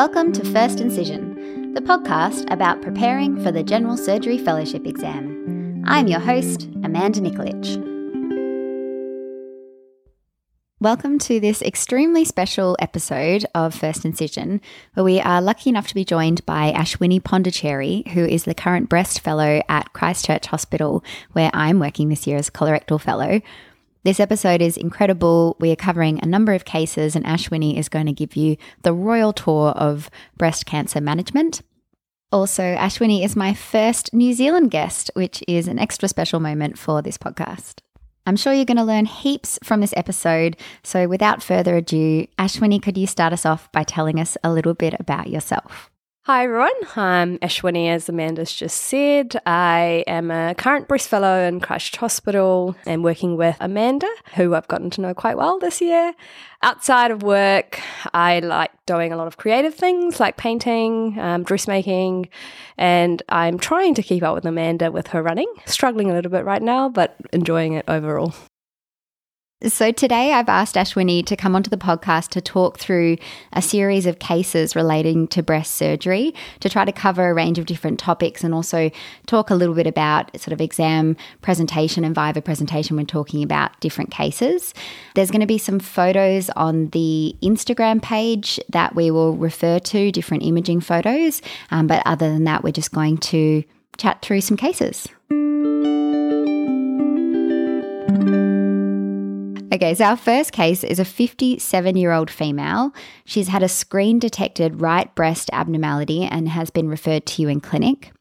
Welcome to First Incision, the podcast about preparing for the General Surgery Fellowship exam. I'm your host, Amanda Nikolic. Welcome to this extremely special episode of First Incision, where we are lucky enough to be joined by Ashwini Pondicherry, who is the current breast fellow at Christchurch Hospital, where I'm working this year as colorectal fellow. This episode is incredible. We are covering a number of cases, and Ashwini is going to give you the royal tour of breast cancer management. Also, Ashwini is my first New Zealand guest, which is an extra special moment for this podcast. I'm sure you're going to learn heaps from this episode. So, without further ado, Ashwini, could you start us off by telling us a little bit about yourself? Hi everyone, I'm Ashwini, as Amanda's just said. I am a current breast fellow in Christchurch Hospital and working with Amanda, who I've gotten to know quite well this year. Outside of work, I like doing a lot of creative things like painting, um, dressmaking, and I'm trying to keep up with Amanda with her running. Struggling a little bit right now, but enjoying it overall. So, today I've asked Ashwini to come onto the podcast to talk through a series of cases relating to breast surgery to try to cover a range of different topics and also talk a little bit about sort of exam presentation and Viva presentation when talking about different cases. There's going to be some photos on the Instagram page that we will refer to, different imaging photos. Um, but other than that, we're just going to chat through some cases. Okay, so our first case is a 57 year old female. She's had a screen detected right breast abnormality and has been referred to you in clinic.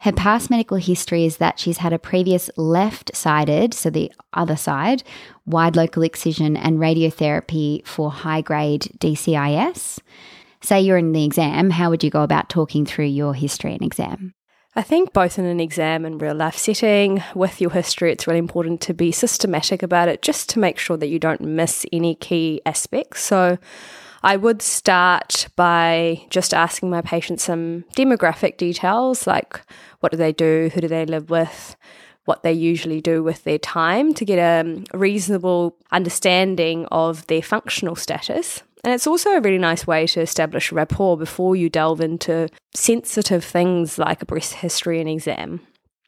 Her past medical history is that she's had a previous left sided, so the other side, wide local excision and radiotherapy for high grade DCIS. Say you're in the exam, how would you go about talking through your history and exam? I think both in an exam and real life setting, with your history, it's really important to be systematic about it just to make sure that you don't miss any key aspects. So I would start by just asking my patients some demographic details like what do they do, who do they live with, what they usually do with their time to get a reasonable understanding of their functional status. And it's also a really nice way to establish rapport before you delve into sensitive things like a breast history and exam.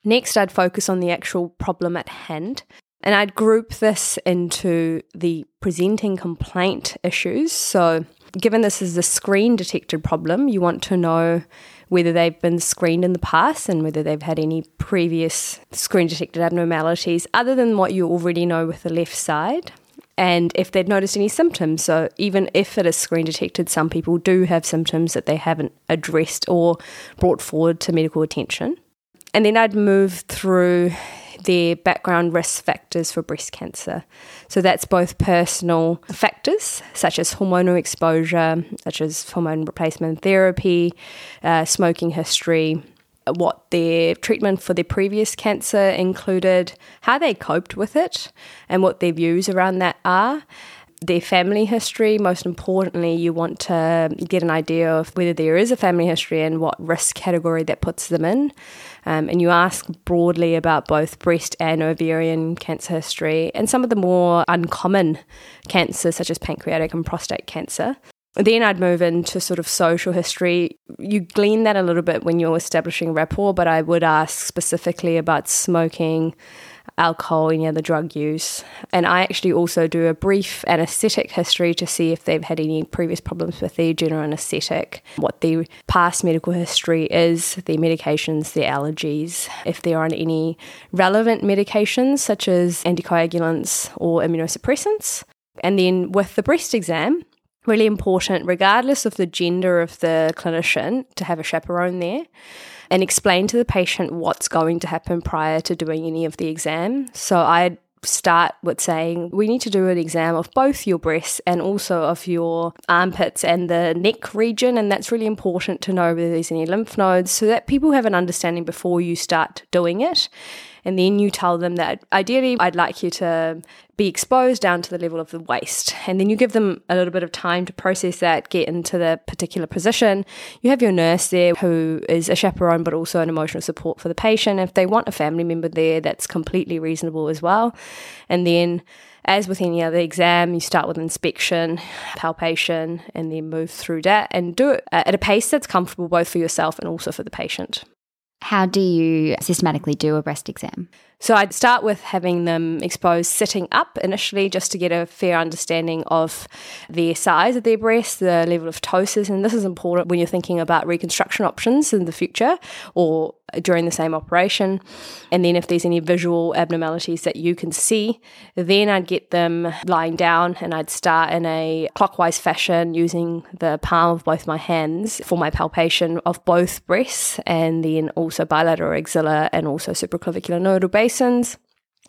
Next, I'd focus on the actual problem at hand. And I'd group this into the presenting complaint issues. So, given this is a screen detected problem, you want to know whether they've been screened in the past and whether they've had any previous screen detected abnormalities other than what you already know with the left side and if they'd noticed any symptoms. So, even if it is screen detected, some people do have symptoms that they haven't addressed or brought forward to medical attention. And then I'd move through their background risk factors for breast cancer. So that's both personal factors, such as hormonal exposure, such as hormone replacement therapy, uh, smoking history, what their treatment for their previous cancer included, how they coped with it, and what their views around that are. Their family history, most importantly, you want to get an idea of whether there is a family history and what risk category that puts them in. Um, and you ask broadly about both breast and ovarian cancer history and some of the more uncommon cancers, such as pancreatic and prostate cancer. Then I'd move into sort of social history. You glean that a little bit when you're establishing rapport, but I would ask specifically about smoking, alcohol, any other drug use. And I actually also do a brief anesthetic history to see if they've had any previous problems with their general anesthetic, what their past medical history is, their medications, their allergies, if they're on any relevant medications such as anticoagulants or immunosuppressants. And then with the breast exam, really important, regardless of the gender of the clinician, to have a chaperone there and explain to the patient what's going to happen prior to doing any of the exam. So I start with saying we need to do an exam of both your breasts and also of your armpits and the neck region and that's really important to know whether there's any lymph nodes so that people have an understanding before you start doing it and then you tell them that ideally I'd like you to be exposed down to the level of the waist. And then you give them a little bit of time to process that, get into the particular position. You have your nurse there who is a chaperone but also an emotional support for the patient. If they want a family member there, that's completely reasonable as well. And then as with any other exam, you start with inspection, palpation, and then move through that and do it at a pace that's comfortable both for yourself and also for the patient. How do you systematically do a breast exam? So I'd start with having them exposed sitting up initially just to get a fair understanding of their size of their breast, the level of ptosis, and this is important when you're thinking about reconstruction options in the future or during the same operation. And then if there's any visual abnormalities that you can see, then I'd get them lying down and I'd start in a clockwise fashion using the palm of both my hands for my palpation of both breasts and then also bilateral axilla and also supraclavicular nodal basins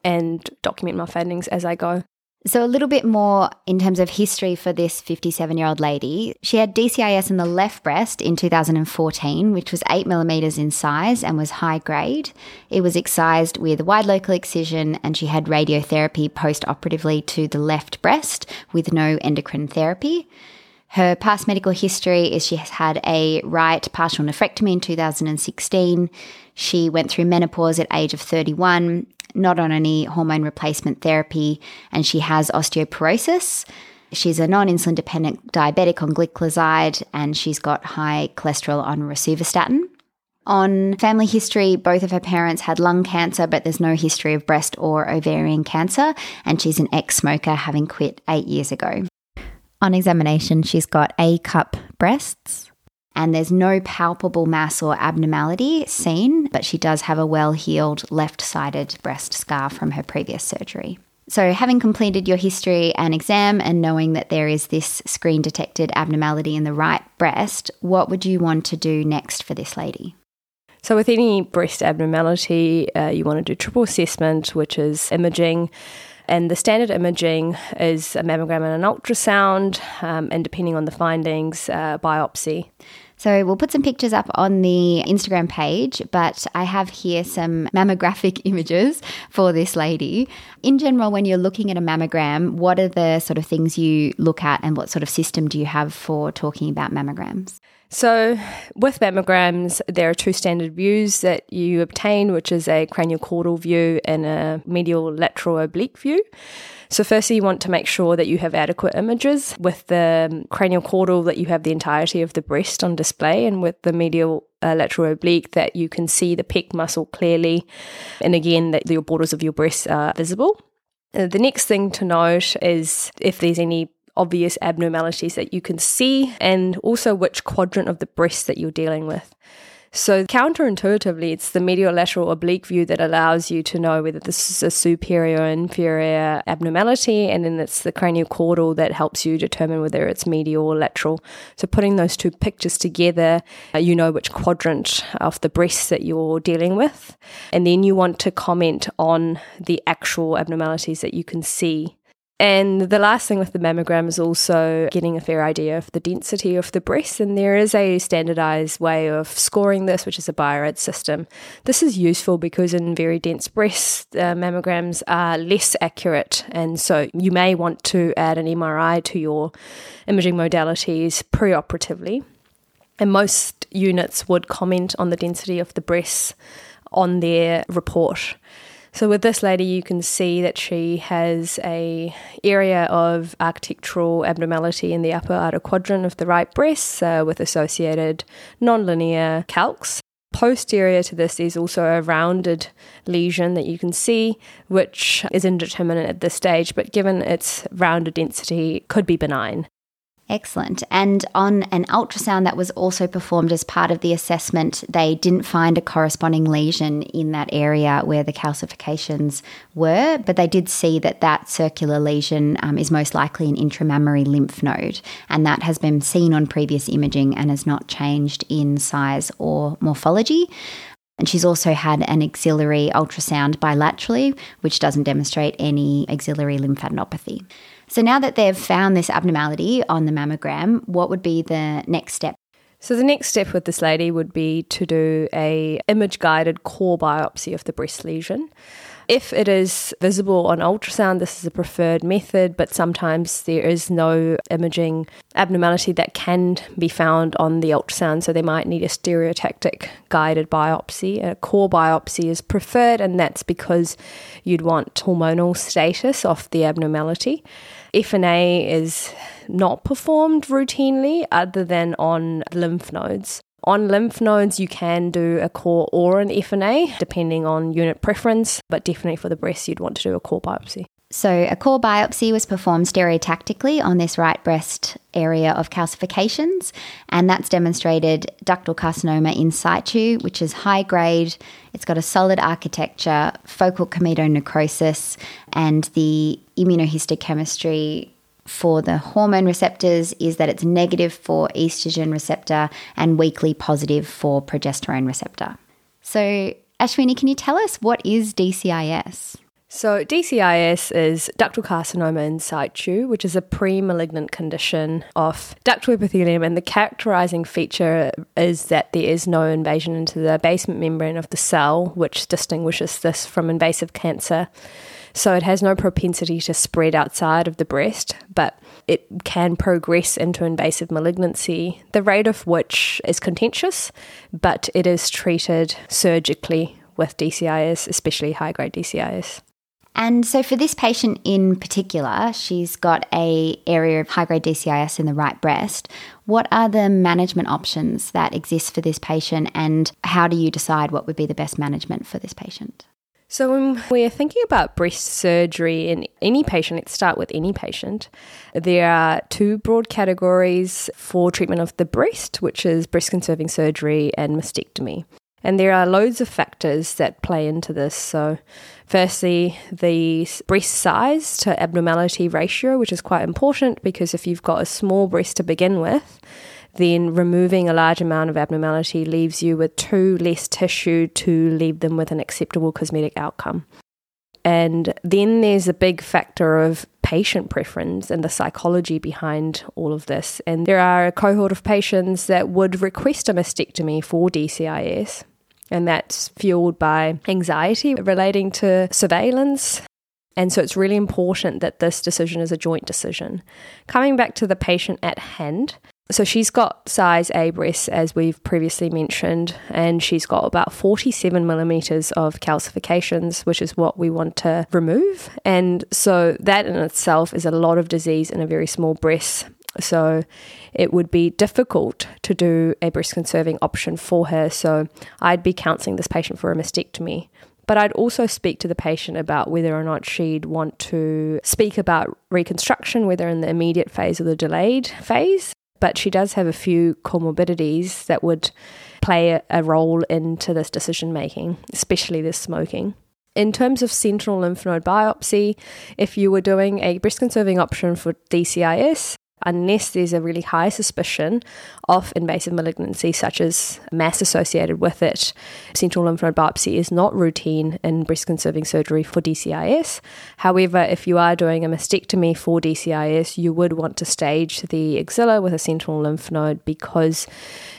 and document my findings as I go. So, a little bit more in terms of history for this 57 year old lady. She had DCIS in the left breast in 2014, which was 8 millimeters in size and was high grade. It was excised with a wide local excision, and she had radiotherapy post operatively to the left breast with no endocrine therapy. Her past medical history is she has had a right partial nephrectomy in 2016. She went through menopause at age of 31 not on any hormone replacement therapy, and she has osteoporosis. She's a non insulin dependent diabetic on gliclazide, and she's got high cholesterol on rosuvastatin. On family history, both of her parents had lung cancer, but there's no history of breast or ovarian cancer, and she's an ex smoker, having quit eight years ago. On examination, she's got A cup breasts, and there's no palpable mass or abnormality seen, but she does have a well healed left sided breast scar from her previous surgery. So, having completed your history and exam and knowing that there is this screen detected abnormality in the right breast, what would you want to do next for this lady? So, with any breast abnormality, uh, you want to do triple assessment, which is imaging. And the standard imaging is a mammogram and an ultrasound, um, and depending on the findings, uh, biopsy. So we'll put some pictures up on the Instagram page, but I have here some mammographic images for this lady. In general, when you're looking at a mammogram, what are the sort of things you look at and what sort of system do you have for talking about mammograms? So, with mammograms, there are two standard views that you obtain, which is a craniocaudal view and a medial lateral oblique view. So, firstly, you want to make sure that you have adequate images. With the cranial caudal, that you have the entirety of the breast on display, and with the medial uh, lateral oblique, that you can see the pec muscle clearly, and again, that your borders of your breast are visible. Uh, the next thing to note is if there's any obvious abnormalities that you can see, and also which quadrant of the breast that you're dealing with. So, counterintuitively, it's the medial lateral oblique view that allows you to know whether this is a superior or inferior abnormality, and then it's the craniocaudal that helps you determine whether it's medial or lateral. So, putting those two pictures together, uh, you know which quadrant of the breast that you're dealing with, and then you want to comment on the actual abnormalities that you can see and the last thing with the mammogram is also getting a fair idea of the density of the breast. And there is a standardized way of scoring this, which is a BI-RADS system. This is useful because in very dense breasts, uh, mammograms are less accurate. And so you may want to add an MRI to your imaging modalities preoperatively. And most units would comment on the density of the breasts on their report. So with this lady, you can see that she has a area of architectural abnormality in the upper outer quadrant of the right breast uh, with associated nonlinear calx. Posterior to this is also a rounded lesion that you can see, which is indeterminate at this stage, but given its rounded density, could be benign. Excellent. And on an ultrasound that was also performed as part of the assessment, they didn't find a corresponding lesion in that area where the calcifications were, but they did see that that circular lesion um, is most likely an intramammary lymph node. And that has been seen on previous imaging and has not changed in size or morphology. And she's also had an axillary ultrasound bilaterally, which doesn't demonstrate any axillary lymphadenopathy. So now that they've found this abnormality on the mammogram, what would be the next step? So the next step with this lady would be to do a image guided core biopsy of the breast lesion. If it is visible on ultrasound, this is a preferred method, but sometimes there is no imaging abnormality that can be found on the ultrasound, so they might need a stereotactic guided biopsy. A core biopsy is preferred, and that's because you'd want hormonal status of the abnormality. FNA is not performed routinely other than on lymph nodes. On lymph nodes, you can do a core or an FNA, depending on unit preference, but definitely for the breast, you'd want to do a core biopsy. So, a core biopsy was performed stereotactically on this right breast area of calcifications, and that's demonstrated ductal carcinoma in situ, which is high grade. It's got a solid architecture, focal comedonecrosis, and the immunohistochemistry for the hormone receptors is that it's negative for estrogen receptor and weakly positive for progesterone receptor. So, Ashwini, can you tell us what is DCIS? So, DCIS is ductal carcinoma in situ, which is a pre malignant condition of ductal epithelium. And the characterizing feature is that there is no invasion into the basement membrane of the cell, which distinguishes this from invasive cancer. So it has no propensity to spread outside of the breast, but it can progress into invasive malignancy, the rate of which is contentious, but it is treated surgically with DCIS, especially high grade DCIS. And so for this patient in particular, she's got a area of high grade DCIS in the right breast. What are the management options that exist for this patient and how do you decide what would be the best management for this patient? So, when we're thinking about breast surgery in any patient, let's start with any patient. There are two broad categories for treatment of the breast, which is breast conserving surgery and mastectomy. And there are loads of factors that play into this. So, firstly, the breast size to abnormality ratio, which is quite important because if you've got a small breast to begin with, then removing a large amount of abnormality leaves you with too less tissue to leave them with an acceptable cosmetic outcome. And then there's a big factor of patient preference and the psychology behind all of this. And there are a cohort of patients that would request a mastectomy for DCIS, and that's fueled by anxiety relating to surveillance. And so it's really important that this decision is a joint decision. Coming back to the patient at hand, so she's got size A breasts, as we've previously mentioned, and she's got about 47 millimeters of calcifications, which is what we want to remove. And so that in itself is a lot of disease in a very small breast. So it would be difficult to do a breast conserving option for her. So I'd be counseling this patient for a mastectomy. But I'd also speak to the patient about whether or not she'd want to speak about reconstruction, whether in the immediate phase or the delayed phase but she does have a few comorbidities that would play a role into this decision making, especially this smoking. In terms of sentinel lymph node biopsy, if you were doing a breast conserving option for DCIS, unless there's a really high suspicion of invasive malignancy, such as mass associated with it. Sentinel lymph node biopsy is not routine in breast conserving surgery for DCIS. However, if you are doing a mastectomy for DCIS, you would want to stage the axilla with a sentinel lymph node because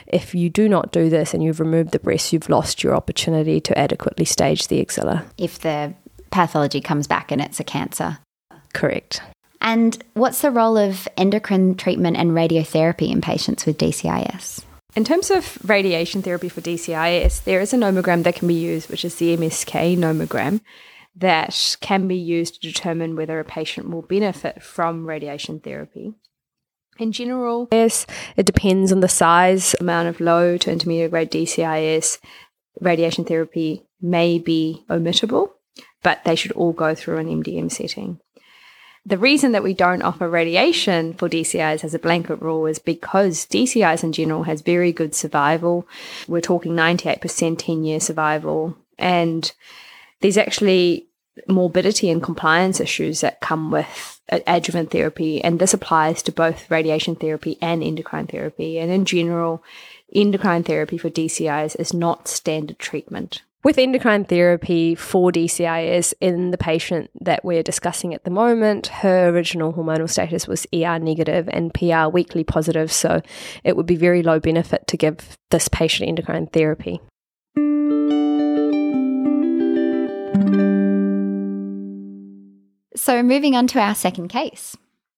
if you do not do this and you've removed the breast, you've lost your opportunity to adequately stage the axilla. If the pathology comes back and it's a cancer. Correct. And what's the role of endocrine treatment and radiotherapy in patients with DCIS? In terms of radiation therapy for DCIS, there is a nomogram that can be used, which is the MSK nomogram, that can be used to determine whether a patient will benefit from radiation therapy. In general, yes, it depends on the size, amount of low to intermediate grade DCIS. Radiation therapy may be omittable, but they should all go through an MDM setting. The reason that we don't offer radiation for DCIs as a blanket rule is because DCIs in general has very good survival. We're talking 98% 10 year survival. And there's actually morbidity and compliance issues that come with adjuvant therapy. And this applies to both radiation therapy and endocrine therapy. And in general, endocrine therapy for DCIs is not standard treatment. With endocrine therapy for DCIS in the patient that we're discussing at the moment, her original hormonal status was ER negative and PR weakly positive, so it would be very low benefit to give this patient endocrine therapy. So, moving on to our second case.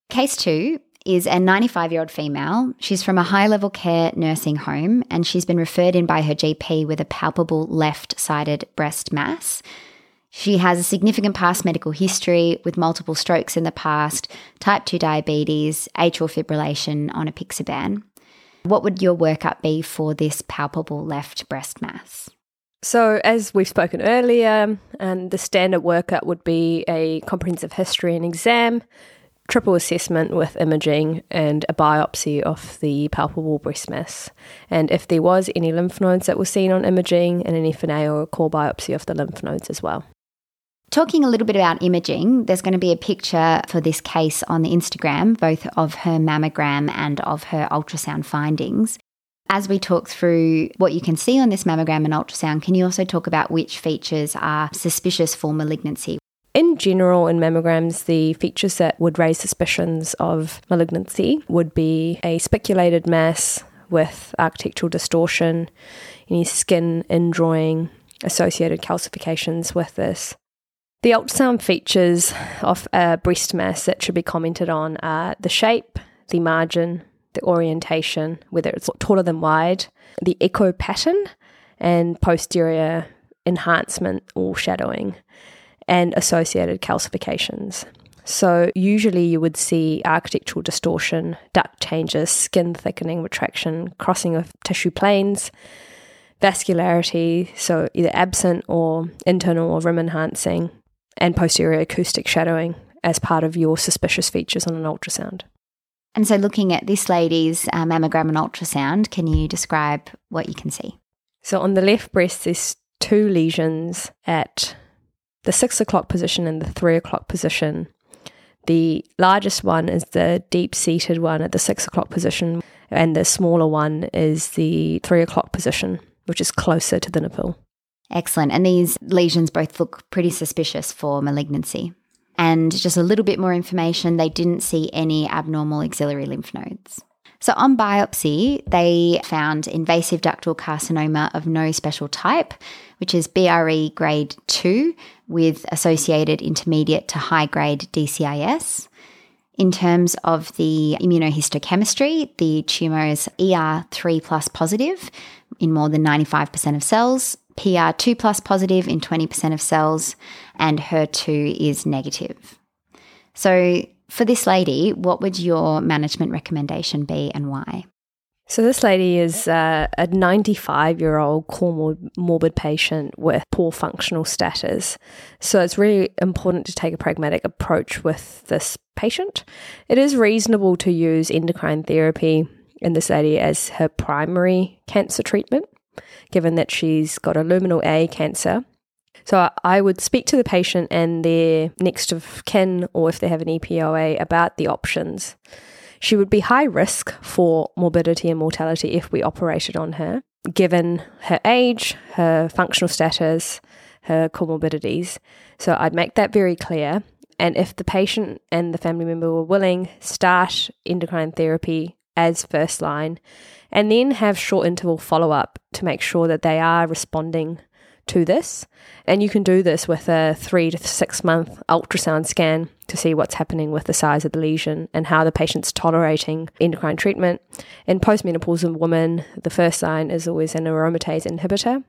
Case two is a 95 year old female. She's from a high level care nursing home and she's been referred in by her GP with a palpable left sided breast mass. She has a significant past medical history with multiple strokes in the past, type 2 diabetes, atrial fibrillation on a apixaban. What would your workup be for this palpable left breast mass? So, as we've spoken earlier, um, the standard workup would be a comprehensive history and exam, triple assessment with imaging and a biopsy of the palpable breast mass. And if there was any lymph nodes that were seen on imaging, and an FNA or a core biopsy of the lymph nodes as well. Talking a little bit about imaging, there's going to be a picture for this case on the Instagram, both of her mammogram and of her ultrasound findings. As we talk through what you can see on this mammogram and ultrasound, can you also talk about which features are suspicious for malignancy? In general, in mammograms, the features that would raise suspicions of malignancy would be a spiculated mass with architectural distortion, any skin indrawing, associated calcifications with this. The ultrasound features of a breast mass that should be commented on are the shape, the margin, the orientation, whether it's taller than wide, the echo pattern, and posterior enhancement or shadowing and associated calcifications. So, usually you would see architectural distortion, duct changes, skin thickening, retraction, crossing of tissue planes, vascularity, so either absent or internal or rim enhancing, and posterior acoustic shadowing as part of your suspicious features on an ultrasound. And so, looking at this lady's uh, mammogram and ultrasound, can you describe what you can see? So, on the left breast, there's two lesions at the six o'clock position and the three o'clock position. The largest one is the deep seated one at the six o'clock position, and the smaller one is the three o'clock position, which is closer to the nipple. Excellent. And these lesions both look pretty suspicious for malignancy. And just a little bit more information they didn't see any abnormal axillary lymph nodes. So, on biopsy, they found invasive ductal carcinoma of no special type, which is BRE grade 2 with associated intermediate to high grade DCIS. In terms of the immunohistochemistry, the tumour is ER3 plus positive in more than 95% of cells, PR2 plus positive in 20% of cells, and HER2 is negative. So for this lady, what would your management recommendation be and why? So, this lady is uh, a 95 year old comorbid patient with poor functional status. So, it's really important to take a pragmatic approach with this patient. It is reasonable to use endocrine therapy in this lady as her primary cancer treatment, given that she's got a luminal A cancer so I would speak to the patient and their next of kin, or if they have an EPOA, about the options. She would be high risk for morbidity and mortality if we operated on her, given her age, her functional status, her comorbidities. So I'd make that very clear. And if the patient and the family member were willing, start endocrine therapy as first line, and then have short interval follow up to make sure that they are responding to this. And you can do this with a three to six month ultrasound scan to see what's happening with the size of the lesion and how the patient's tolerating endocrine treatment. In postmenopausal women, the first sign is always an aromatase inhibitor.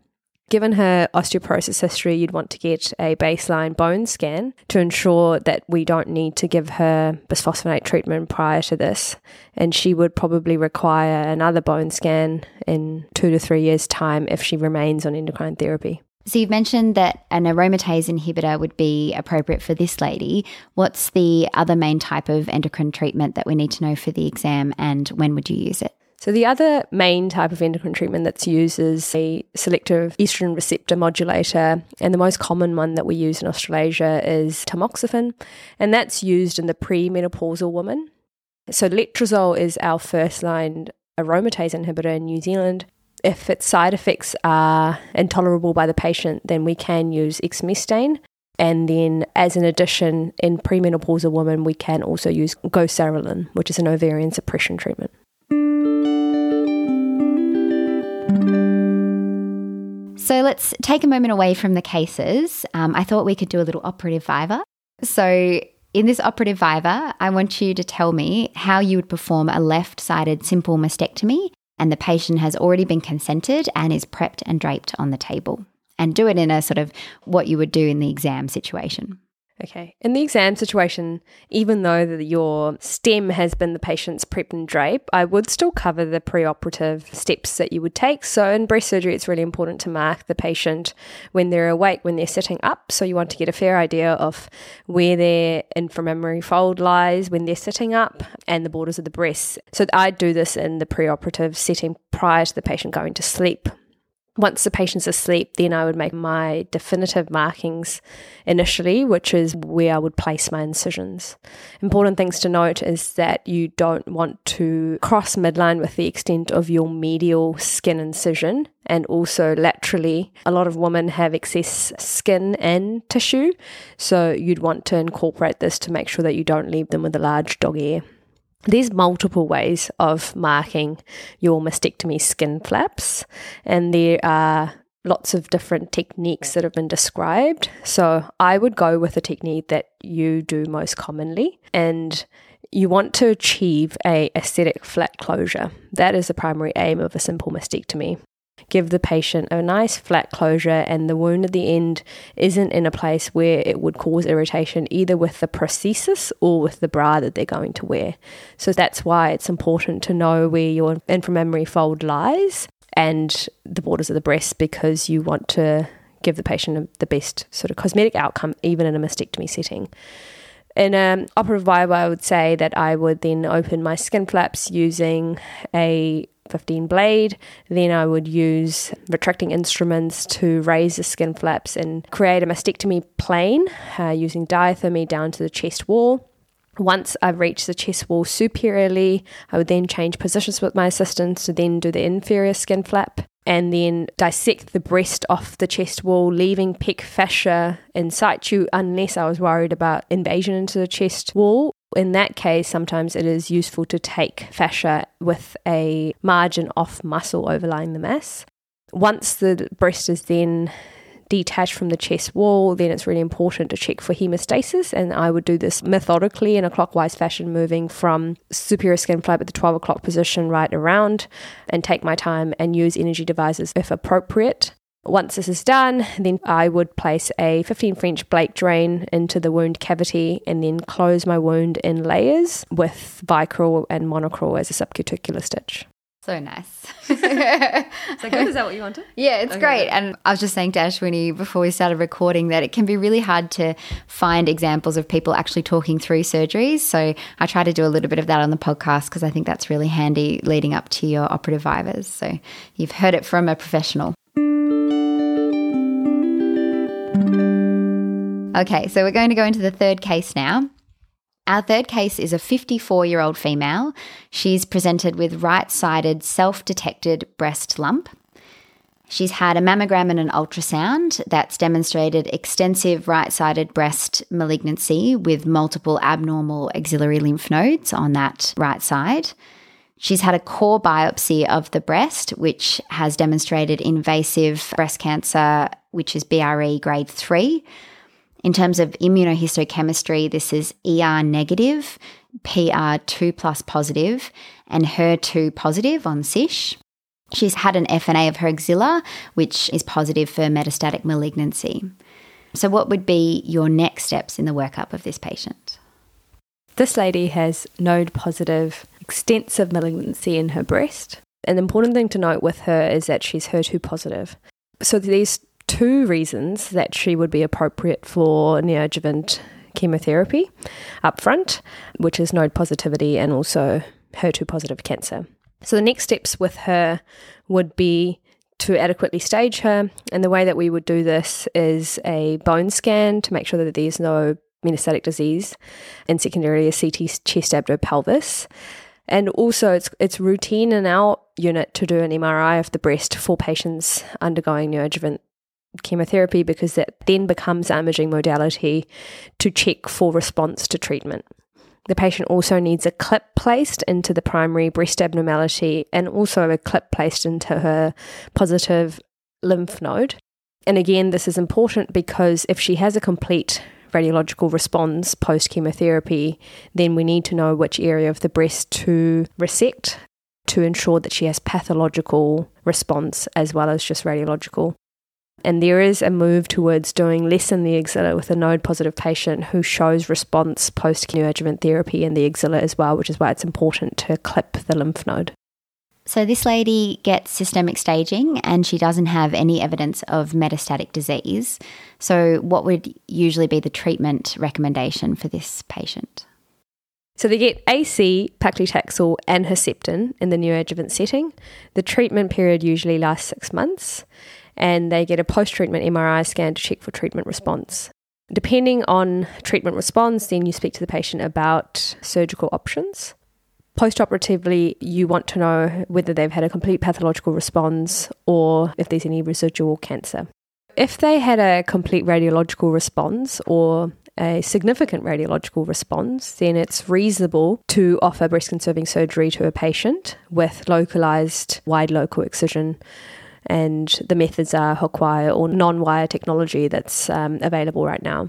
Given her osteoporosis history, you'd want to get a baseline bone scan to ensure that we don't need to give her bisphosphonate treatment prior to this. And she would probably require another bone scan in two to three years' time if she remains on endocrine therapy. So you've mentioned that an aromatase inhibitor would be appropriate for this lady. What's the other main type of endocrine treatment that we need to know for the exam and when would you use it? So, the other main type of endocrine treatment that's used is a selective estrogen receptor modulator. And the most common one that we use in Australasia is tamoxifen. And that's used in the premenopausal woman. So, letrozole is our first line aromatase inhibitor in New Zealand. If its side effects are intolerable by the patient, then we can use exemestane. And then, as an addition, in premenopausal women, we can also use goserelin, which is an ovarian suppression treatment. So let's take a moment away from the cases. Um, I thought we could do a little operative viva. So, in this operative viva, I want you to tell me how you would perform a left sided simple mastectomy, and the patient has already been consented and is prepped and draped on the table. And do it in a sort of what you would do in the exam situation. Okay. In the exam situation, even though the, your stem has been the patient's prep and drape, I would still cover the preoperative steps that you would take. So in breast surgery, it's really important to mark the patient when they're awake, when they're sitting up. So you want to get a fair idea of where their inframammary fold lies when they're sitting up and the borders of the breasts. So I do this in the preoperative setting prior to the patient going to sleep once the patient's asleep, then I would make my definitive markings initially, which is where I would place my incisions. Important things to note is that you don't want to cross midline with the extent of your medial skin incision and also laterally. A lot of women have excess skin and tissue, so you'd want to incorporate this to make sure that you don't leave them with a large dog ear. There's multiple ways of marking your mastectomy skin flaps, and there are lots of different techniques that have been described. So I would go with the technique that you do most commonly, and you want to achieve a aesthetic flat closure. That is the primary aim of a simple mastectomy give the patient a nice flat closure and the wound at the end isn't in a place where it would cause irritation either with the prosthesis or with the bra that they're going to wear. So that's why it's important to know where your inframammary fold lies and the borders of the breast because you want to give the patient the best sort of cosmetic outcome even in a mastectomy setting. In an operative viva, I would say that I would then open my skin flaps using a 15 blade. Then I would use retracting instruments to raise the skin flaps and create a mastectomy plane uh, using diathermy down to the chest wall. Once I've reached the chest wall superiorly, I would then change positions with my assistants to then do the inferior skin flap and then dissect the breast off the chest wall, leaving pec fascia in situ unless I was worried about invasion into the chest wall in that case, sometimes it is useful to take fascia with a margin off muscle overlying the mass. Once the breast is then detached from the chest wall, then it's really important to check for hemostasis. And I would do this methodically in a clockwise fashion, moving from superior skin flap at the 12 o'clock position right around, and take my time and use energy devices if appropriate. Once this is done, then I would place a 15 French Blake drain into the wound cavity and then close my wound in layers with Vicryl and monocryl as a subcuticular stitch. So nice. so good? Is that what you wanted? Yeah, it's okay. great. And I was just saying to Ashwini before we started recording that it can be really hard to find examples of people actually talking through surgeries. So I try to do a little bit of that on the podcast because I think that's really handy leading up to your operative vivas. So you've heard it from a professional. Okay, so we're going to go into the third case now. Our third case is a 54 year old female. She's presented with right sided self detected breast lump. She's had a mammogram and an ultrasound that's demonstrated extensive right sided breast malignancy with multiple abnormal axillary lymph nodes on that right side. She's had a core biopsy of the breast, which has demonstrated invasive breast cancer, which is BRE grade 3 in terms of immunohistochemistry, this is ER negative, PR2 plus positive, and HER2 positive on CISH. She's had an FNA of her axilla, which is positive for metastatic malignancy. So, what would be your next steps in the workup of this patient? This lady has node positive, extensive malignancy in her breast. An important thing to note with her is that she's HER2 positive. So, these two reasons that she would be appropriate for neoadjuvant chemotherapy up front, which is node positivity and also HER2 positive cancer. So the next steps with her would be to adequately stage her. And the way that we would do this is a bone scan to make sure that there's no metastatic disease, and secondarily a CT chest abdo pelvis. And also, it's, it's routine in our unit to do an MRI of the breast for patients undergoing neoadjuvant chemotherapy because that then becomes an imaging modality to check for response to treatment. The patient also needs a clip placed into the primary breast abnormality and also a clip placed into her positive lymph node. And again, this is important because if she has a complete radiological response post chemotherapy, then we need to know which area of the breast to resect to ensure that she has pathological response as well as just radiological. And there is a move towards doing less in the axilla with a node positive patient who shows response post neoadjuvant therapy in the axilla as well, which is why it's important to clip the lymph node. So, this lady gets systemic staging and she doesn't have any evidence of metastatic disease. So, what would usually be the treatment recommendation for this patient? So, they get AC, paclitaxel, and Herceptin in the neoadjuvant setting. The treatment period usually lasts six months, and they get a post treatment MRI scan to check for treatment response. Depending on treatment response, then you speak to the patient about surgical options. Post operatively, you want to know whether they've had a complete pathological response or if there's any residual cancer. If they had a complete radiological response or a significant radiological response, then it's reasonable to offer breast conserving surgery to a patient with localized wide local excision. And the methods are hook wire or non wire technology that's um, available right now.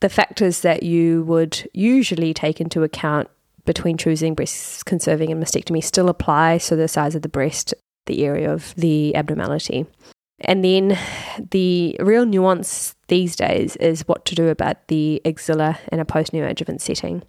The factors that you would usually take into account between choosing breast conserving and mastectomy still apply. So the size of the breast, the area of the abnormality. And then the real nuance these days is what to do about the axilla in a post neoadjuvant setting.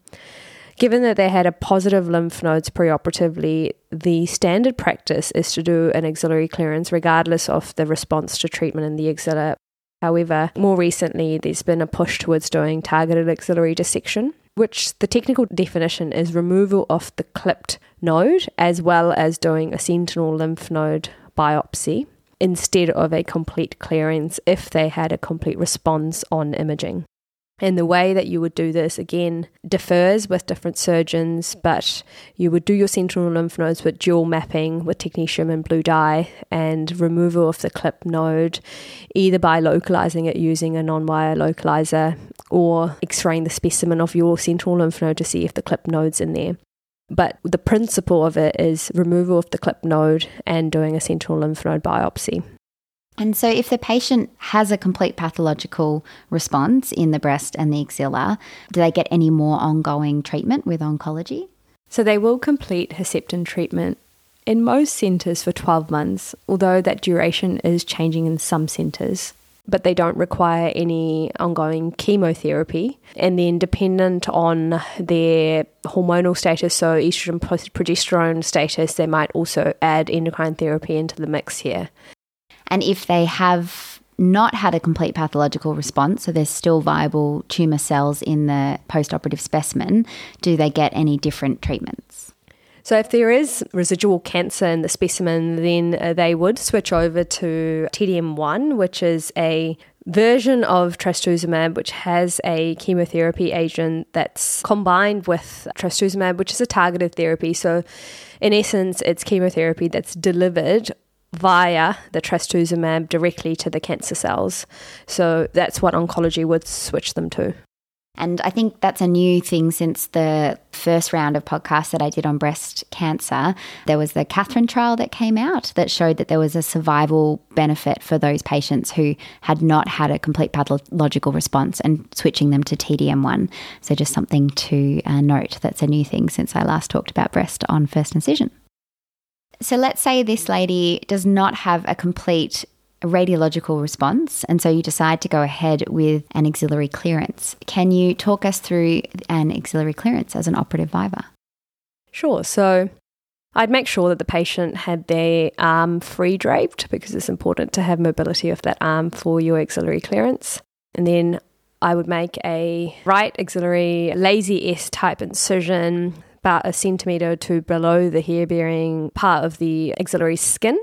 Given that they had a positive lymph nodes preoperatively, the standard practice is to do an axillary clearance regardless of the response to treatment in the axilla. However, more recently, there's been a push towards doing targeted axillary dissection, which the technical definition is removal of the clipped node as well as doing a sentinel lymph node biopsy instead of a complete clearance if they had a complete response on imaging. And the way that you would do this again differs with different surgeons, but you would do your sentinel lymph nodes with dual mapping with technetium and blue dye and removal of the clip node, either by localizing it using a non wire localizer or x raying the specimen of your sentinel lymph node to see if the clip node's in there. But the principle of it is removal of the clip node and doing a sentinel lymph node biopsy. And so, if the patient has a complete pathological response in the breast and the axilla, do they get any more ongoing treatment with oncology? So, they will complete Herceptin treatment in most centres for 12 months, although that duration is changing in some centres. But they don't require any ongoing chemotherapy. And then, dependent on their hormonal status, so estrogen progesterone status, they might also add endocrine therapy into the mix here. And if they have not had a complete pathological response, so there's still viable tumour cells in the postoperative specimen, do they get any different treatments? So, if there is residual cancer in the specimen, then uh, they would switch over to TDM1, which is a version of trastuzumab, which has a chemotherapy agent that's combined with trastuzumab, which is a targeted therapy. So, in essence, it's chemotherapy that's delivered via the trastuzumab directly to the cancer cells. So that's what oncology would switch them to. And I think that's a new thing since the first round of podcasts that I did on breast cancer. There was the KATHERINE trial that came out that showed that there was a survival benefit for those patients who had not had a complete pathological response and switching them to TDM1. So, just something to uh, note that's a new thing since I last talked about breast on First Incision. So let's say this lady does not have a complete radiological response, and so you decide to go ahead with an axillary clearance. Can you talk us through an axillary clearance as an operative viva? Sure. So I'd make sure that the patient had their arm free draped because it's important to have mobility of that arm for your axillary clearance. And then I would make a right axillary lazy S type incision about a centimetre to below the hair bearing part of the axillary skin.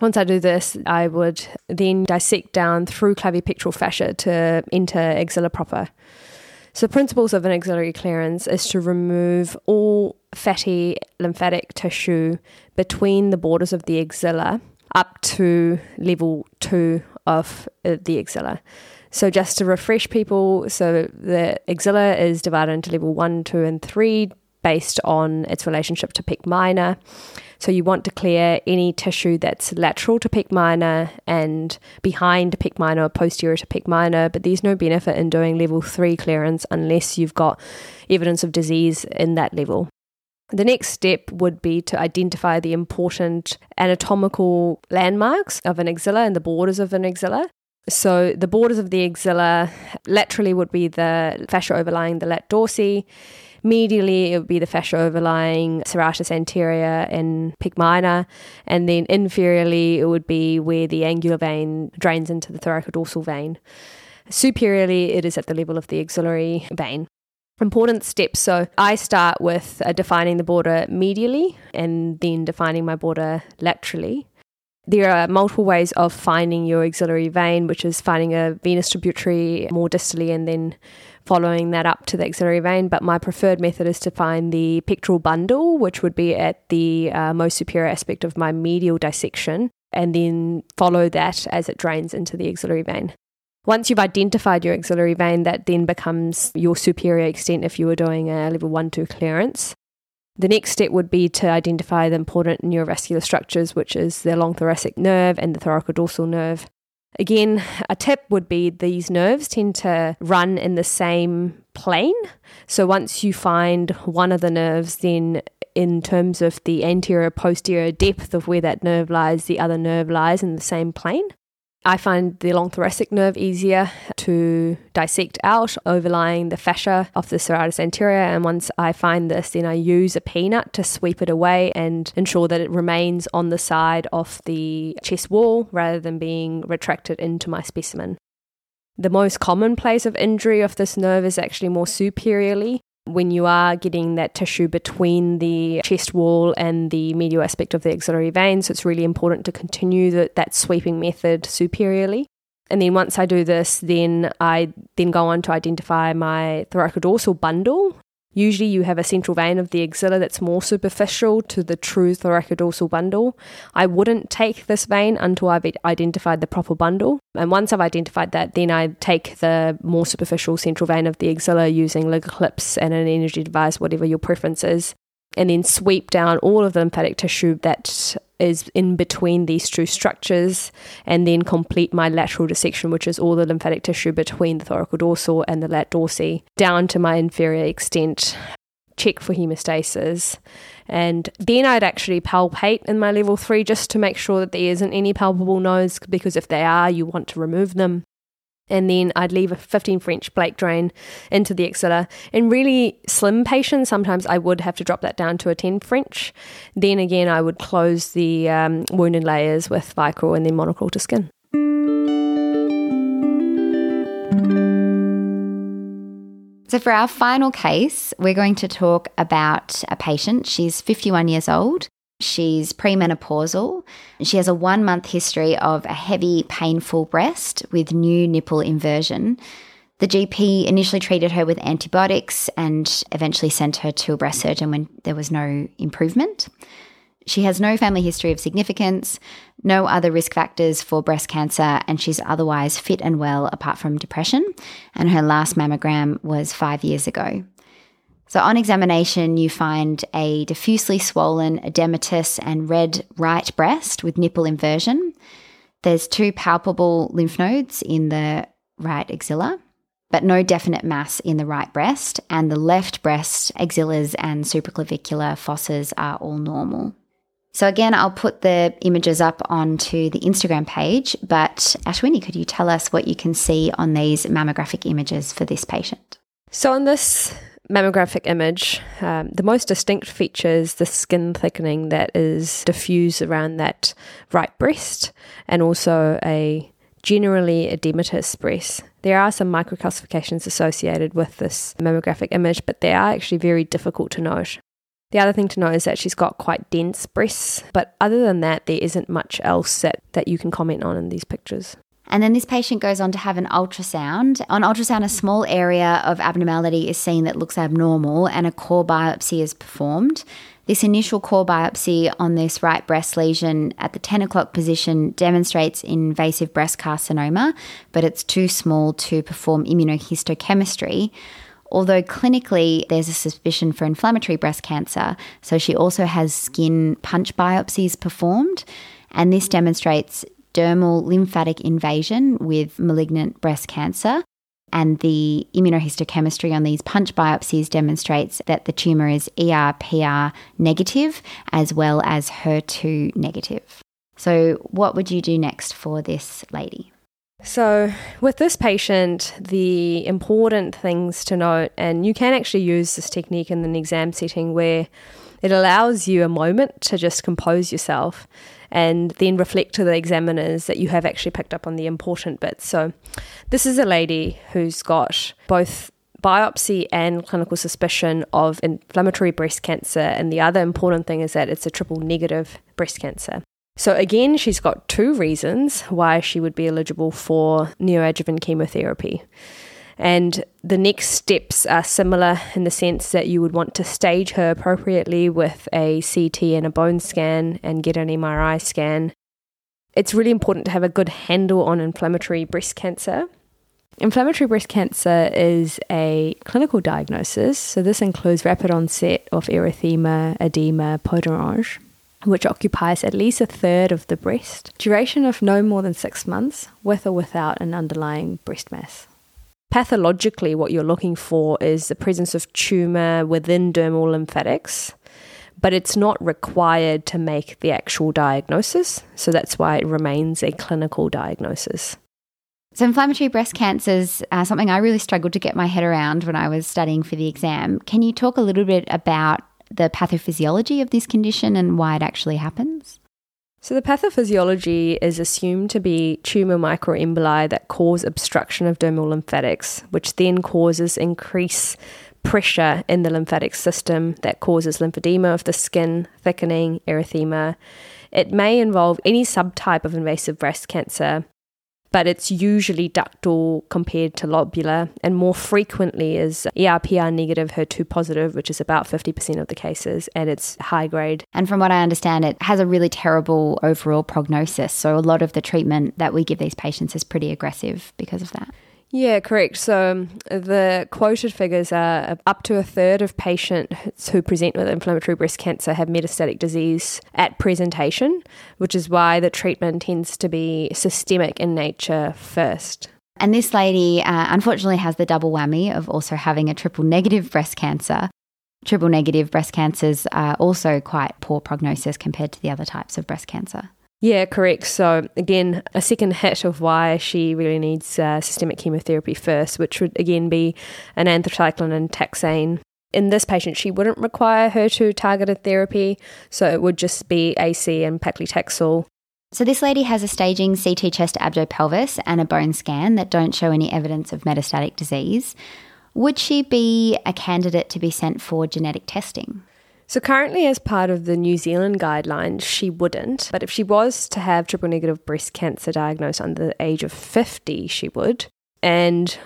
Once I do this, I would then dissect down through clavipectoral fascia to enter axilla proper. So, principles of an axillary clearance is to remove all fatty lymphatic tissue between the borders of the axilla up to level two of uh, the axilla. So, just to refresh people, so the axilla is divided into level one, two, and three based on its relationship to pec minor. So you want to clear any tissue that's lateral to pec minor and behind pec minor or posterior to pec minor, but there's no benefit in doing level three clearance unless you've got evidence of disease in that level. The next step would be to identify the important anatomical landmarks of an axilla and the borders of an axilla. So, the borders of the axilla laterally would be the fascia overlying the lat dorsi. Medially, it would be the fascia overlying serratus anterior and pec minor, and then inferiorly, it would be where the angular vein drains into the thoracodorsal vein. Superiorly, it is at the level of the axillary vein. Important steps. So I start with uh, defining the border medially and then defining my border laterally. There are multiple ways of finding your axillary vein, which is finding a venous tributary more distally and then following that up to the axillary vein. But my preferred method is to find the pectoral bundle, which would be at the uh, most superior aspect of my medial dissection, and then follow that as it drains into the axillary vein. Once you've identified your axillary vein, that then becomes your superior extent if you were doing a level 1 2 clearance. The next step would be to identify the important neurovascular structures, which is the long thoracic nerve and the thoracodorsal nerve. Again, a tip would be these nerves tend to run in the same plane. So once you find one of the nerves, then in terms of the anterior posterior depth of where that nerve lies, the other nerve lies in the same plane. I find the long thoracic nerve easier to dissect out, overlying the fascia of the serratus anterior. And once I find this, then I use a peanut to sweep it away and ensure that it remains on the side of the chest wall rather than being retracted into my specimen. The most common place of injury of this nerve is actually more superiorly, when you are getting that tissue between the chest wall and the medial aspect of the axillary vein. So it's really important to continue the, that sweeping method superiorly. And then once I do this, then I then go on to identify my thoracodorsal bundle, Usually, you have a central vein of the axilla that's more superficial to the true thoracodorsal bundle. I wouldn't take this vein until I've identified the proper bundle. And once I've identified that, then I take the more superficial central vein of the axilla using leg clips and an energy device, whatever your preference is, and then sweep down all of the lymphatic tissue that is in between these two structures and then complete my lateral dissection, which is all the lymphatic tissue between the thoracodorsal and the lat dorsi, down to my inferior extent. Check for hemostasis. And then I'd actually palpate in my level three just to make sure that there isn't any palpable nodes, because if they are, you want to remove them and then I'd leave a 15 French Blake drain into the axilla. In really slim patients, sometimes I would have to drop that down to a 10 French. Then again, I would close the um, wounded layers with Vicryl and then Monocryl to skin. So, for our final case, we're going to talk about a patient. She's 51 years old. She's premenopausal. She has a one month history of a heavy, painful breast with new nipple inversion. The GP initially treated her with antibiotics and eventually sent her to a breast surgeon when there was no improvement. She has no family history of significance, no other risk factors for breast cancer, and she's otherwise fit and well apart from depression. And her last mammogram was five years ago. So, on examination, you find a diffusely swollen edematous and red right breast with nipple inversion. There's two palpable lymph nodes in the right axilla, but no definite mass in the right breast, and the left breast axillas and supraclavicular fossas are all normal. So, again, I'll put the images up onto the Instagram page, but Ashwini, could you tell us what you can see on these mammographic images for this patient? So, on this mammographic image, um, the most distinct feature is the skin thickening that is diffuse around that right breast and also a generally edematous breast. There are some microcalcifications associated with this mammographic image, but they are actually very difficult to note. The other thing to note is that she's got quite dense breasts, but other than that, there isn't much else that, that you can comment on in these pictures. And then this patient goes on to have an ultrasound. On ultrasound, a small area of abnormality is seen that looks abnormal, and a core biopsy is performed. This initial core biopsy on this right breast lesion at the 10 o'clock position demonstrates invasive breast carcinoma, but it's too small to perform immunohistochemistry. Although clinically there's a suspicion for inflammatory breast cancer, so she also has skin punch biopsies performed, and this demonstrates dermal lymphatic invasion with malignant breast cancer. And the immunohistochemistry on these punch biopsies demonstrates that the tumour is ER-PR negative as well as HER2 negative. So, what would you do next for this lady? So, with this patient, the important things to note, and you can actually use this technique in an exam setting where it allows you a moment to just compose yourself and then reflect to the examiners that you have actually picked up on the important bits. So, this is a lady who's got both biopsy and clinical suspicion of inflammatory breast cancer, and the other important thing is that it's a triple negative breast cancer. So, again, she's got two reasons why she would be eligible for neoadjuvant chemotherapy. And the next steps are similar in the sense that you would want to stage her appropriately with a CT and a bone scan and get an MRI scan. It's really important to have a good handle on inflammatory breast cancer. Inflammatory breast cancer is a clinical diagnosis, so this includes rapid onset of erythema, edema, peau d'orange, which occupies at least a third of the breast, duration of no more than six months, with or without an underlying breast mass. Pathologically, what you're looking for is the presence of tumour within dermal lymphatics, but it's not required to make the actual diagnosis. So that's why it remains a clinical diagnosis. So, inflammatory breast cancer is something I really struggled to get my head around when I was studying for the exam. Can you talk a little bit about the pathophysiology of this condition and why it actually happens? So, the pathophysiology is assumed to be tumour microemboli that cause obstruction of dermal lymphatics, which then causes increased pressure in the lymphatic system that causes lymphedema of the skin, thickening, erythema. It may involve any subtype of invasive breast cancer, but it's usually ductal compared to lobular, and more frequently is ERPR negative, HER2 positive, which is about 50% of the cases, and it's high grade. And from what I understand, it has a really terrible overall prognosis. So a lot of the treatment that we give these patients is pretty aggressive because of that. Yeah, correct. So um, the quoted figures are up to a third of patients who present with inflammatory breast cancer have metastatic disease at presentation, which is why the treatment tends to be systemic in nature first. And this lady, uh, unfortunately, has the double whammy of also having a triple negative breast cancer. Triple negative breast cancers are also quite poor prognosis compared to the other types of breast cancer. Yeah, correct. So, again, a second hit of why she really needs uh, systemic chemotherapy first, which would again be an anthracycline and taxane. In this patient, she wouldn't require HER2 targeted therapy, so it would just be AC and paclitaxel. So, this lady has a staging CT chest abdo-pelvis and a bone scan that don't show any evidence of metastatic disease. Would she be a candidate to be sent for genetic testing? So, currently, as part of the New Zealand guidelines, she wouldn't. But if she was to have triple negative breast cancer diagnosed under the age of 50, she would. And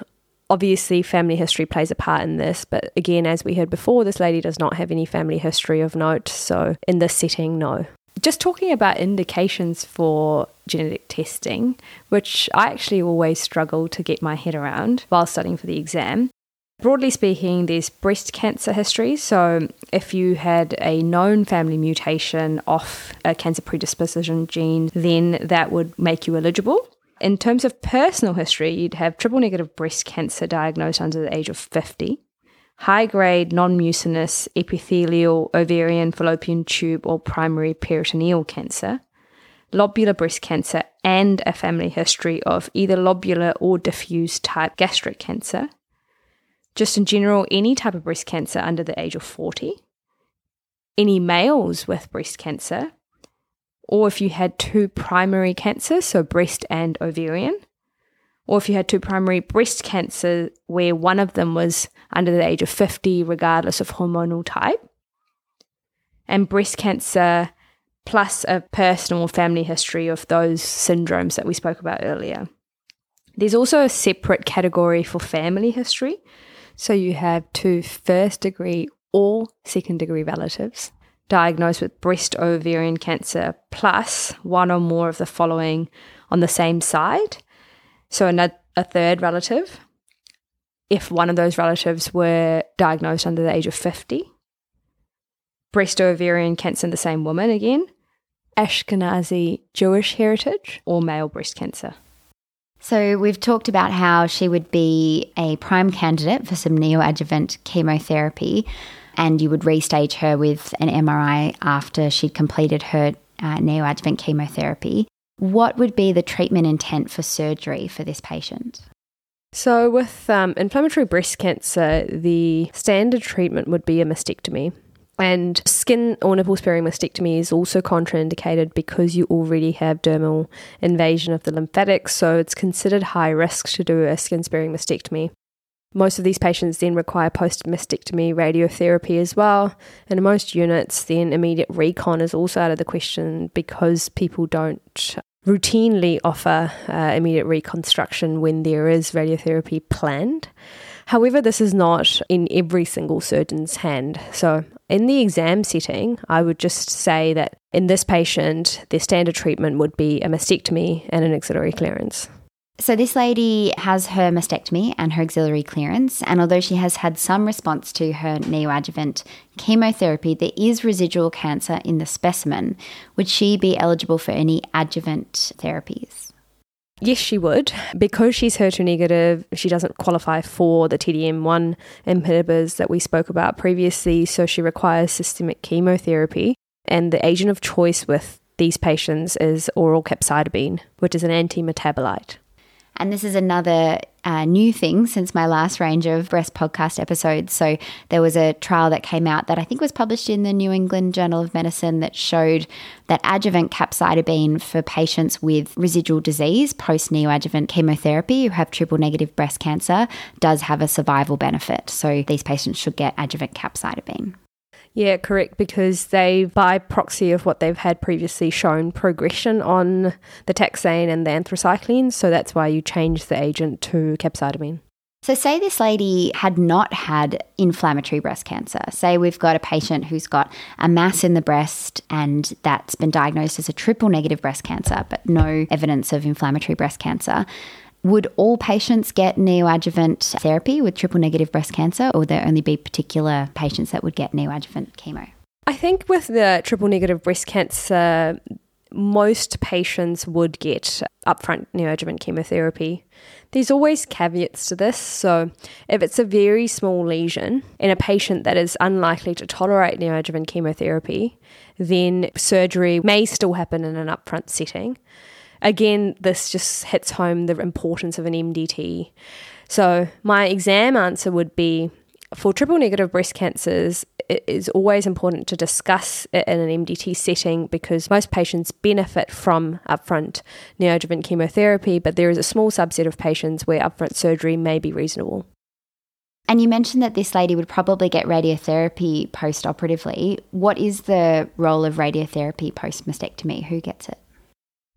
obviously, family history plays a part in this. But again, as we heard before, this lady does not have any family history of note. So, in this setting, no. Just talking about indications for genetic testing, which I actually always struggle to get my head around while studying for the exam. Broadly speaking, there's breast cancer history. So, if you had a known family mutation off a cancer predisposition gene, then that would make you eligible. In terms of personal history, you'd have triple negative breast cancer diagnosed under the age of 50, high grade non mucinous epithelial, ovarian, fallopian tube, or primary peritoneal cancer, lobular breast cancer, and a family history of either lobular or diffuse type gastric cancer just in general, any type of breast cancer under the age of 40, any males with breast cancer, or if you had two primary cancers, so breast and ovarian, or if you had two primary breast cancer where one of them was under the age of 50, regardless of hormonal type, and breast cancer plus a personal family history of those syndromes that we spoke about earlier. There's also a separate category for family history. So you have two first degree or second degree relatives diagnosed with breast ovarian cancer plus one or more of the following on the same side. So another, a third relative, if one of those relatives were diagnosed under the age of 50, breast ovarian cancer in the same woman again, Ashkenazi Jewish heritage, or male breast cancer. So, we've talked about how she would be a prime candidate for some neoadjuvant chemotherapy, and you would restage her with an MRI after she'd completed her uh, neoadjuvant chemotherapy. What would be the treatment intent for surgery for this patient? So, with um, inflammatory breast cancer, the standard treatment would be a mastectomy. And skin or nipple sparing mastectomy is also contraindicated because you already have dermal invasion of the lymphatics, so it's considered high risk to do a skin sparing mastectomy. Most of these patients then require post mastectomy radiotherapy as well. And in most units, then immediate recon is also out of the question because people don't routinely offer uh, immediate reconstruction when there is radiotherapy planned. However, this is not in every single surgeon's hand. So, in the exam setting, I would just say that in this patient, their standard treatment would be a mastectomy and an axillary clearance. So, this lady has her mastectomy and her axillary clearance, and although she has had some response to her neoadjuvant chemotherapy, there is residual cancer in the specimen. Would she be eligible for any adjuvant therapies? Yes, she would. Because she's HER2 negative, she doesn't qualify for the TDM1 inhibitors that we spoke about previously, so she requires systemic chemotherapy. And the agent of choice with these patients is oral capecitabine, which is an anti metabolite. And this is another uh, new thing since my last range of breast podcast episodes. So there was a trial that came out that I think was published in the New England Journal of Medicine that showed that adjuvant capecitabine for patients with residual disease post neoadjuvant chemotherapy who have triple negative breast cancer does have a survival benefit. So these patients should get adjuvant capecitabine. Yeah, correct, because they, by proxy of what they've had previously, shown progression on the taxane and the anthracycline. So that's why you change the agent to capecitabine. So, say this lady had not had inflammatory breast cancer. Say we've got a patient who's got a mass in the breast and that's been diagnosed as a triple negative breast cancer, but no evidence of inflammatory breast cancer. Would all patients get neoadjuvant therapy with triple negative breast cancer, or would there only be particular patients that would get neoadjuvant chemo? I think with the triple negative breast cancer, most patients would get upfront neoadjuvant chemotherapy. There's always caveats to this. So, if it's a very small lesion in a patient that is unlikely to tolerate neoadjuvant chemotherapy, then surgery may still happen in an upfront setting again, this just hits home the importance of an MDT. So, my exam answer would be for triple negative breast cancers, it is always important to discuss it in an MDT setting because most patients benefit from upfront neoadjuvant chemotherapy, but there is a small subset of patients where upfront surgery may be reasonable. And you mentioned that this lady would probably get radiotherapy post operatively. What is the role of radiotherapy post mastectomy? Who gets it?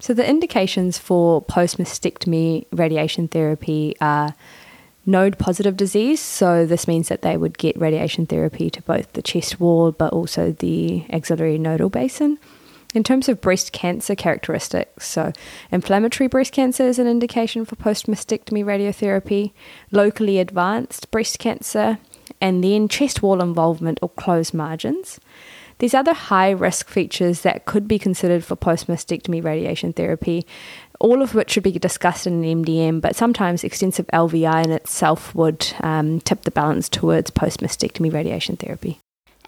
So, the indications for post mastectomy radiation therapy are node positive disease. So, this means that they would get radiation therapy to both the chest wall but also the axillary nodal basin. In terms of breast cancer characteristics, so inflammatory breast cancer is an indication for post mastectomy radiotherapy, locally advanced breast cancer, and then chest wall involvement or closed margins. These other high risk features that could be considered for post mastectomy radiation therapy, all of which should be discussed in an MDM, but sometimes extensive LVI in itself would um, tip the balance towards post mastectomy radiation therapy.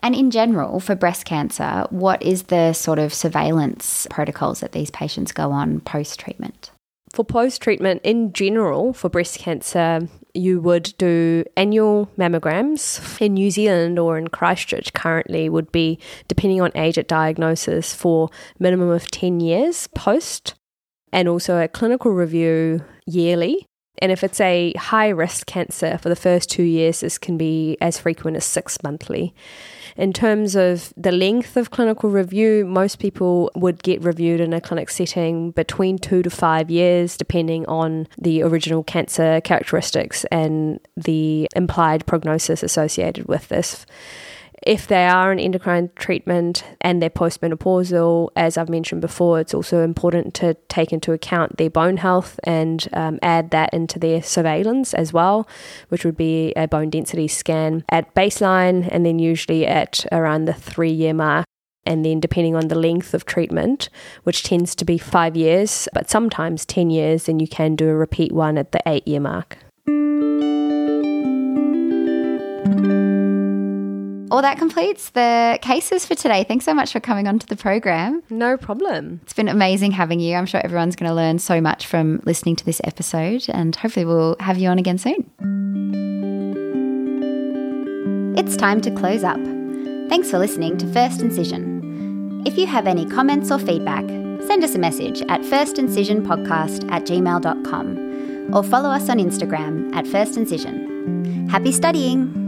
And in general, for breast cancer, what is the sort of surveillance protocols that these patients go on post treatment? For post treatment, in general, for breast cancer, you would do annual mammograms. In New Zealand or in Christchurch, currently, would be depending on age at diagnosis for minimum of 10 years post, and also a clinical review yearly. And if it's a high risk cancer for the first two years, this can be as frequent as six monthly. In terms of the length of clinical review, most people would get reviewed in a clinic setting between two to five years, depending on the original cancer characteristics and the implied prognosis associated with this. If they are an endocrine treatment and they're postmenopausal, as I've mentioned before, it's also important to take into account their bone health and um, add that into their surveillance as well, which would be a bone density scan at baseline and then usually at around the three year mark and then depending on the length of treatment, which tends to be five years, but sometimes 10 years, then you can do a repeat one at the eight year mark. Well, that completes the cases for today. Thanks so much for coming onto the program. No problem. It's been amazing having you. I'm sure everyone's going to learn so much from listening to this episode, and hopefully, we'll have you on again soon. It's time to close up. Thanks for listening to First Incision. If you have any comments or feedback, send us a message at firstincisionpodcast at gmail.com or follow us on Instagram at First Incision. Happy studying!